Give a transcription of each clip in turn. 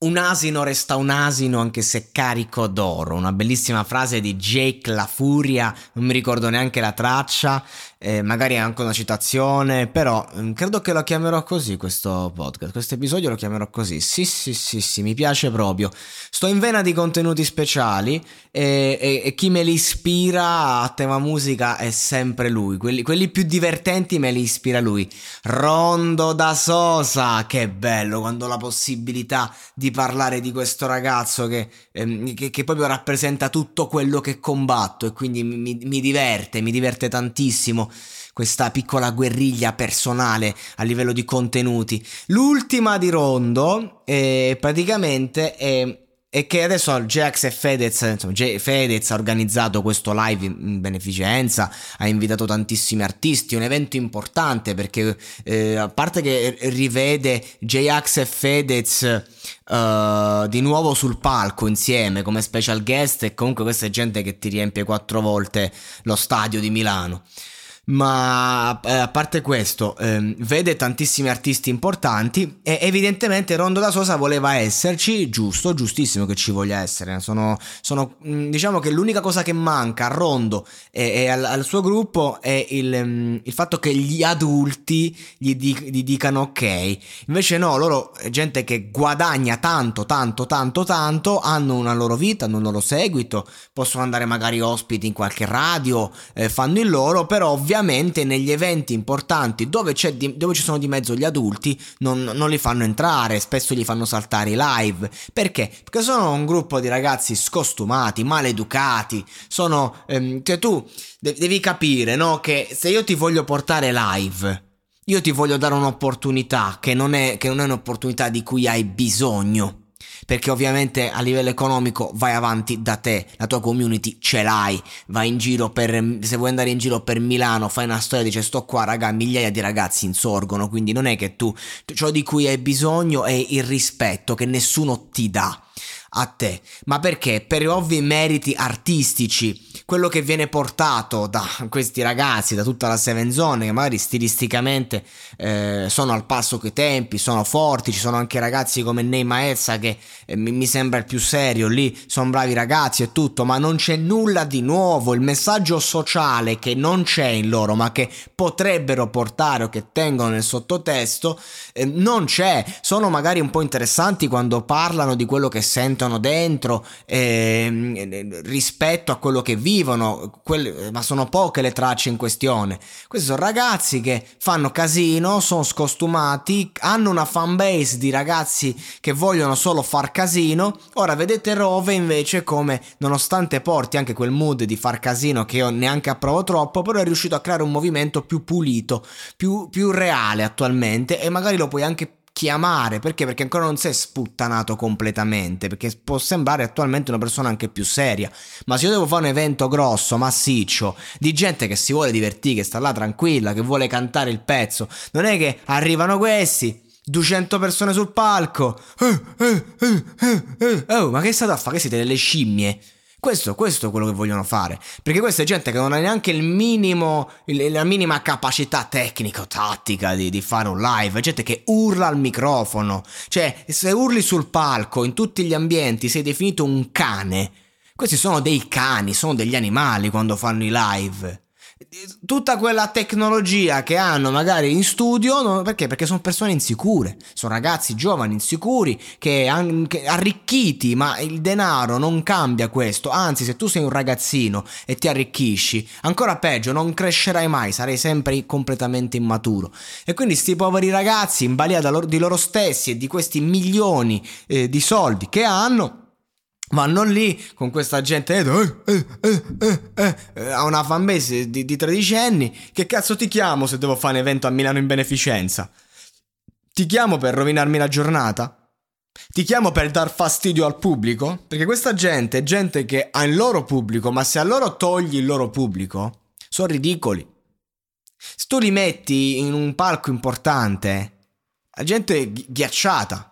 Un asino resta un asino anche se carico d'oro, una bellissima frase di Jake La Furia, non mi ricordo neanche la traccia, eh, magari è anche una citazione, però mm, credo che lo chiamerò così questo podcast, questo episodio lo chiamerò così, sì sì sì sì, mi piace proprio, sto in vena di contenuti speciali e, e, e chi me li ispira a tema musica è sempre lui, quelli, quelli più divertenti me li ispira lui, Rondo da Sosa, che bello quando la possibilità di di parlare di questo ragazzo che, ehm, che, che, proprio rappresenta tutto quello che combatto e quindi mi, mi diverte, mi diverte tantissimo questa piccola guerriglia personale a livello di contenuti. L'ultima di Rondo eh, praticamente è e che adesso Jax e Fedez, insomma, Fedez ha organizzato questo live in beneficenza, ha invitato tantissimi artisti, un evento importante perché eh, a parte che rivede J-Ax e Fedez uh, di nuovo sul palco insieme come special guest e comunque questa è gente che ti riempie quattro volte lo stadio di Milano. Ma eh, a parte questo, ehm, vede tantissimi artisti importanti e evidentemente Rondo da Sosa voleva esserci, giusto, giustissimo che ci voglia essere. Sono, sono mm, diciamo che l'unica cosa che manca a Rondo e, e al, al, suo gruppo è il, mm, il, fatto che gli adulti gli, di, gli dicano ok. Invece no, loro è gente che guadagna tanto, tanto, tanto, tanto, hanno una loro vita, hanno un loro seguito, possono andare magari ospiti in qualche radio, eh, fanno il loro, però ovviamente ovviamente negli eventi importanti dove, di, dove, ci sono di mezzo gli adulti non, non, li fanno entrare, spesso li fanno saltare i live. Perché? Perché sono un gruppo di ragazzi scostumati, maleducati, sono... Ehm, cioè tu devi capire, no? Che se io ti voglio portare live... Io ti voglio dare un'opportunità che non è, che non è un'opportunità di cui hai bisogno perché ovviamente a livello economico vai avanti da te, la tua community ce l'hai, vai in giro per, se vuoi andare in giro per Milano, fai una storia, dice sto qua raga, migliaia di ragazzi insorgono, quindi non è che tu, ciò di cui hai bisogno è il rispetto che nessuno ti dà a te, ma perché? Per ovvi meriti artistici, quello che viene portato da questi ragazzi, da tutta la Seven Zone, che magari stilisticamente eh, sono al passo coi tempi, sono forti, ci sono anche ragazzi come Ney Maezza che eh, mi, sembra il più serio, lì sono bravi ragazzi e tutto, ma non c'è nulla di nuovo, il messaggio sociale che non c'è in loro, ma che potrebbero portare o che tengono nel sottotesto, eh, non c'è, sono magari un po' interessanti quando parlano di quello che sentono dentro eh, rispetto a quello che vivono, quelle, ma sono poche le tracce in questione. Questi sono ragazzi che fanno casino, sono scostumati, hanno una fanbase di ragazzi che vogliono solo far casino. Ora vedete Rove invece come, nonostante porti anche quel mood di far casino che io neanche approvo troppo, però è riuscito a creare un movimento più pulito, più, più reale attualmente e magari lo puoi anche chiamare perché? Perché ancora non si è sputtanato completamente, perché può sembrare attualmente una persona anche più seria, ma se io devo fare un evento grosso, massiccio, di gente che si vuole divertire, che sta là tranquilla, che vuole cantare il pezzo, non è che arrivano questi 200 persone sul palco. Eh, eh, eh, oh, ma che state a fare? Che siete delle scimmie? Questo, questo, è quello che vogliono fare. Perché questa è gente che non ha neanche il minimo, la minima capacità tecnico-tattica di, di, fare un live. È gente che urla al microfono. Cioè, se urli sul palco, in tutti gli ambienti, sei definito un cane. Questi sono dei cani, sono degli animali quando fanno i live. Tutta quella tecnologia che hanno magari in studio, no, perché? Perché sono persone insicure, sono ragazzi giovani insicuri, che, anche arricchiti, ma il denaro non cambia questo, anzi se tu sei un ragazzino e ti arricchisci, ancora peggio, non crescerai mai, sarai sempre completamente immaturo. E quindi sti poveri ragazzi, in balia di loro stessi e di questi milioni eh, di soldi che hanno, vanno lì con questa gente eh, eh, eh, eh, a una fanbase di, di tredicenni. Che cazzo ti chiamo se devo fare un evento a Milano in beneficenza? Ti chiamo per rovinarmi la giornata? Ti chiamo per dar fastidio al pubblico? Perché questa gente è gente che ha il loro pubblico ma se a loro togli il loro pubblico sono ridicoli. Se tu li metti in un palco importante la gente è ghiacciata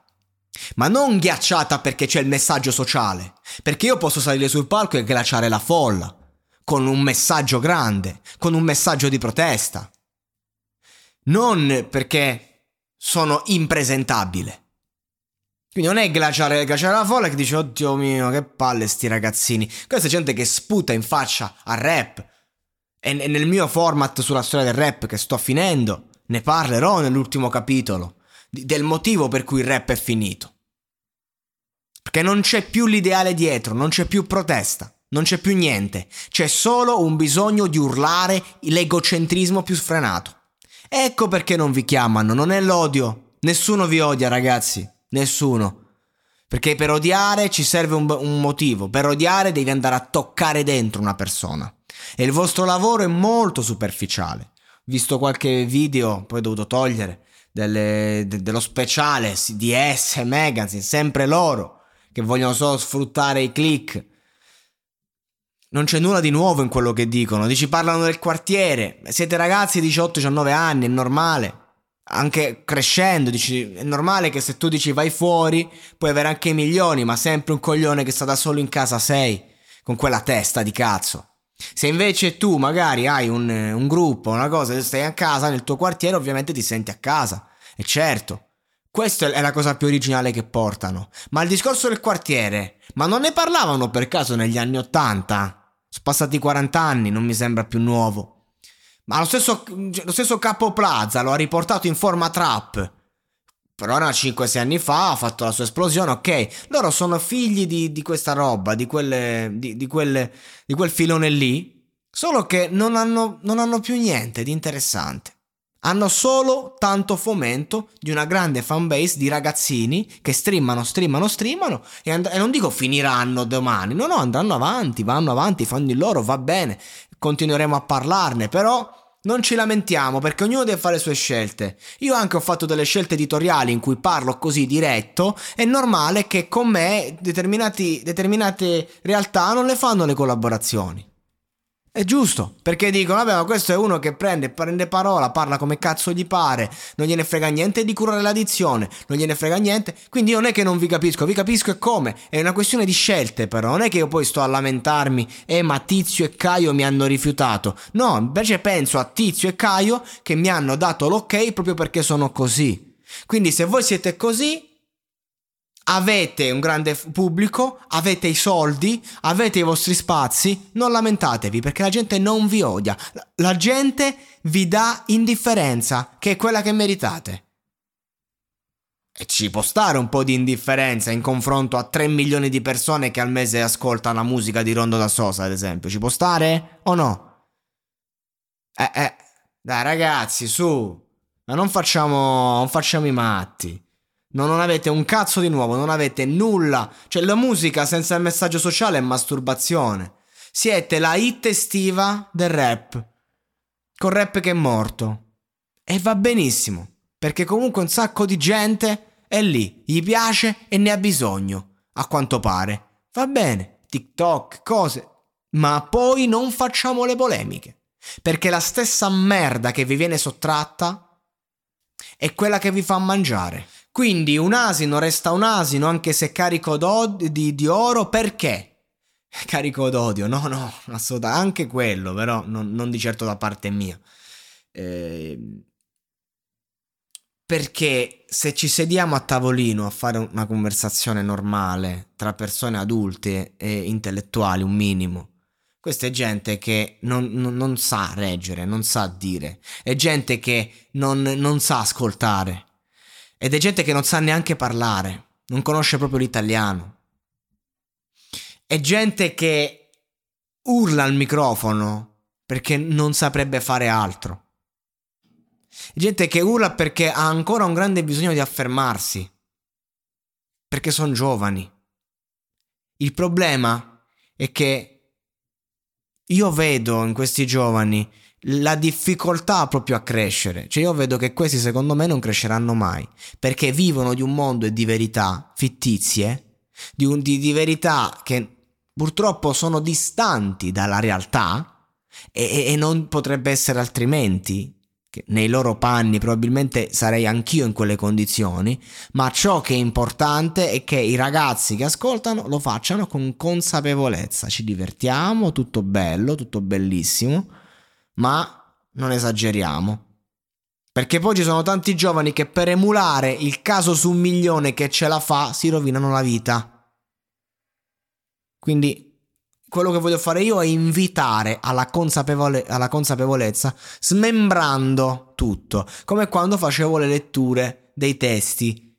ma non ghiacciata perché c'è il messaggio sociale, perché io posso salire sul palco e glaciare la folla, con un messaggio grande, con un messaggio di protesta. Non perché sono impresentabile. Quindi non è glaciare, glaciare la folla che dice, oddio mio, che palle sti ragazzini. Questa gente che sputa in faccia al rap. E nel mio format sulla storia del rap che sto finendo, ne parlerò nell'ultimo capitolo del motivo per cui il rap è finito. Perché non c'è più l'ideale dietro, non c'è più protesta, non c'è più niente, c'è solo un bisogno di urlare l'egocentrismo più sfrenato. Ecco perché non vi chiamano, non è l'odio. Nessuno vi odia, ragazzi, nessuno. Perché per odiare ci serve un, un motivo, per odiare devi andare a toccare dentro una persona. E il vostro lavoro è molto superficiale. Visto qualche video, poi ho dovuto togliere, delle, de, dello speciale di S Magazine, sempre loro che vogliono solo sfruttare i click. Non c'è nulla di nuovo in quello che dicono. Dici parlano del quartiere. Siete ragazzi di 18-19 anni, è normale. Anche crescendo, dici, è normale che se tu dici vai fuori, puoi avere anche milioni, ma sempre un coglione che sta da solo in casa sei, con quella testa di cazzo. Se invece tu magari hai un, un gruppo, una cosa, stai a casa nel tuo quartiere, ovviamente ti senti a casa. E certo, questa è la cosa più originale che portano. Ma il discorso del quartiere, ma non ne parlavano per caso negli anni Ottanta? Sono passati 40 anni, non mi sembra più nuovo. Ma lo stesso, lo stesso Capo Plaza lo ha riportato in forma trap. Era 5-6 anni fa, ha fatto la sua esplosione, ok. Loro sono figli di, di questa roba, di, quelle, di, di, quelle, di quel filone lì. Solo che non hanno, non hanno più niente di interessante. Hanno solo tanto fomento di una grande fanbase di ragazzini che streamano, streamano, streamano e, and- e non dico finiranno domani, no, no, andranno avanti, vanno avanti, fanno il loro, va bene, continueremo a parlarne, però non ci lamentiamo perché ognuno deve fare le sue scelte. Io anche ho fatto delle scelte editoriali in cui parlo così diretto. È normale che con me determinate realtà non le fanno le collaborazioni. È giusto, perché dicono, vabbè, ma questo è uno che prende, prende parola, parla come cazzo gli pare, non gliene frega niente di curare l'addizione, non gliene frega niente. Quindi io non è che non vi capisco, vi capisco e come. È una questione di scelte, però. Non è che io poi sto a lamentarmi, eh, ma Tizio e Caio mi hanno rifiutato. No, invece penso a Tizio e Caio che mi hanno dato l'ok proprio perché sono così. Quindi se voi siete così, avete un grande pubblico, avete i soldi, avete i vostri spazi, non lamentatevi perché la gente non vi odia, la gente vi dà indifferenza, che è quella che meritate. E ci può stare un po' di indifferenza in confronto a 3 milioni di persone che al mese ascoltano la musica di Rondo da Sosa, ad esempio. Ci può stare o no? Eh, eh, dai ragazzi, su, ma non facciamo, non facciamo i matti. No, non avete un cazzo di nuovo, non avete nulla. Cioè la musica senza il messaggio sociale è masturbazione. Siete la hit estiva del rap. Col rap che è morto. E va benissimo, perché comunque un sacco di gente è lì, gli piace e ne ha bisogno, a quanto pare. Va bene, TikTok, cose. Ma poi non facciamo le polemiche. Perché la stessa merda che vi viene sottratta è quella che vi fa mangiare. Quindi un asino resta un asino anche se carico di, di oro perché? Carico d'odio, no, no, assolutamente, anche quello, però non, non, di certo da parte mia. Eh, perché se ci sediamo a tavolino a fare una conversazione normale tra persone adulte e intellettuali, un minimo, Questa è gente che non, non, non sa reggere, non sa dire. È gente che non, non sa ascoltare. Ed è gente che non sa neanche parlare. Non conosce proprio l'italiano. È gente che urla al microfono perché non saprebbe fare altro. È gente che urla perché ha ancora un grande bisogno di affermarsi. Perché sono giovani. Il problema è che io vedo in questi giovani la difficoltà proprio a crescere. Cioè io vedo che questi secondo me non cresceranno mai, perché vivono di un mondo e di verità fittizie, di, un, di, di verità che purtroppo sono distanti dalla realtà e, e non potrebbe essere altrimenti nei loro panni probabilmente sarei anch'io in quelle condizioni, ma ciò che è importante è che i ragazzi che ascoltano lo facciano con consapevolezza. Ci divertiamo, tutto bello, tutto bellissimo, ma non esageriamo. Perché poi ci sono tanti giovani che per emulare il caso su un milione che ce la fa si rovinano la vita. Quindi quello che voglio fare io è invitare alla, consapevole- alla consapevolezza, smembrando tutto, come quando facevo le letture dei testi,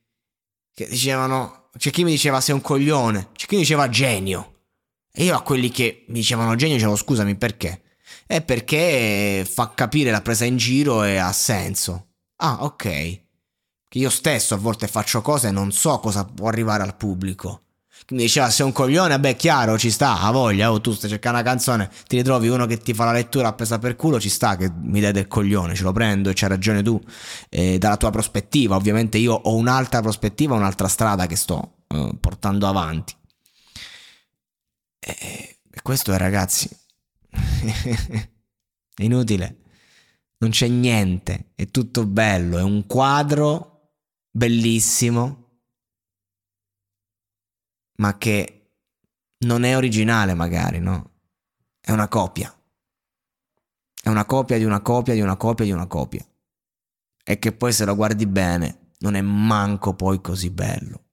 che dicevano, c'è chi mi diceva sei un coglione, c'è chi mi diceva genio. E io a quelli che mi dicevano genio dicevo scusami perché? È perché fa capire la presa in giro e ha senso. Ah, ok. Che io stesso a volte faccio cose e non so cosa può arrivare al pubblico mi diceva sei un coglione, vabbè chiaro ci sta, a voglia, oh tu stai cercando una canzone, ti ritrovi uno che ti fa la lettura appesa per culo, ci sta che mi dai del coglione, ce lo prendo e c'hai ragione tu, eh, dalla tua prospettiva, ovviamente io ho un'altra prospettiva, un'altra strada che sto eh, portando avanti. E, e questo è ragazzi, è inutile, non c'è niente, è tutto bello, è un quadro bellissimo ma che non è originale magari, no? È una copia. È una copia di una copia di una copia di una copia. E che poi se lo guardi bene non è manco poi così bello.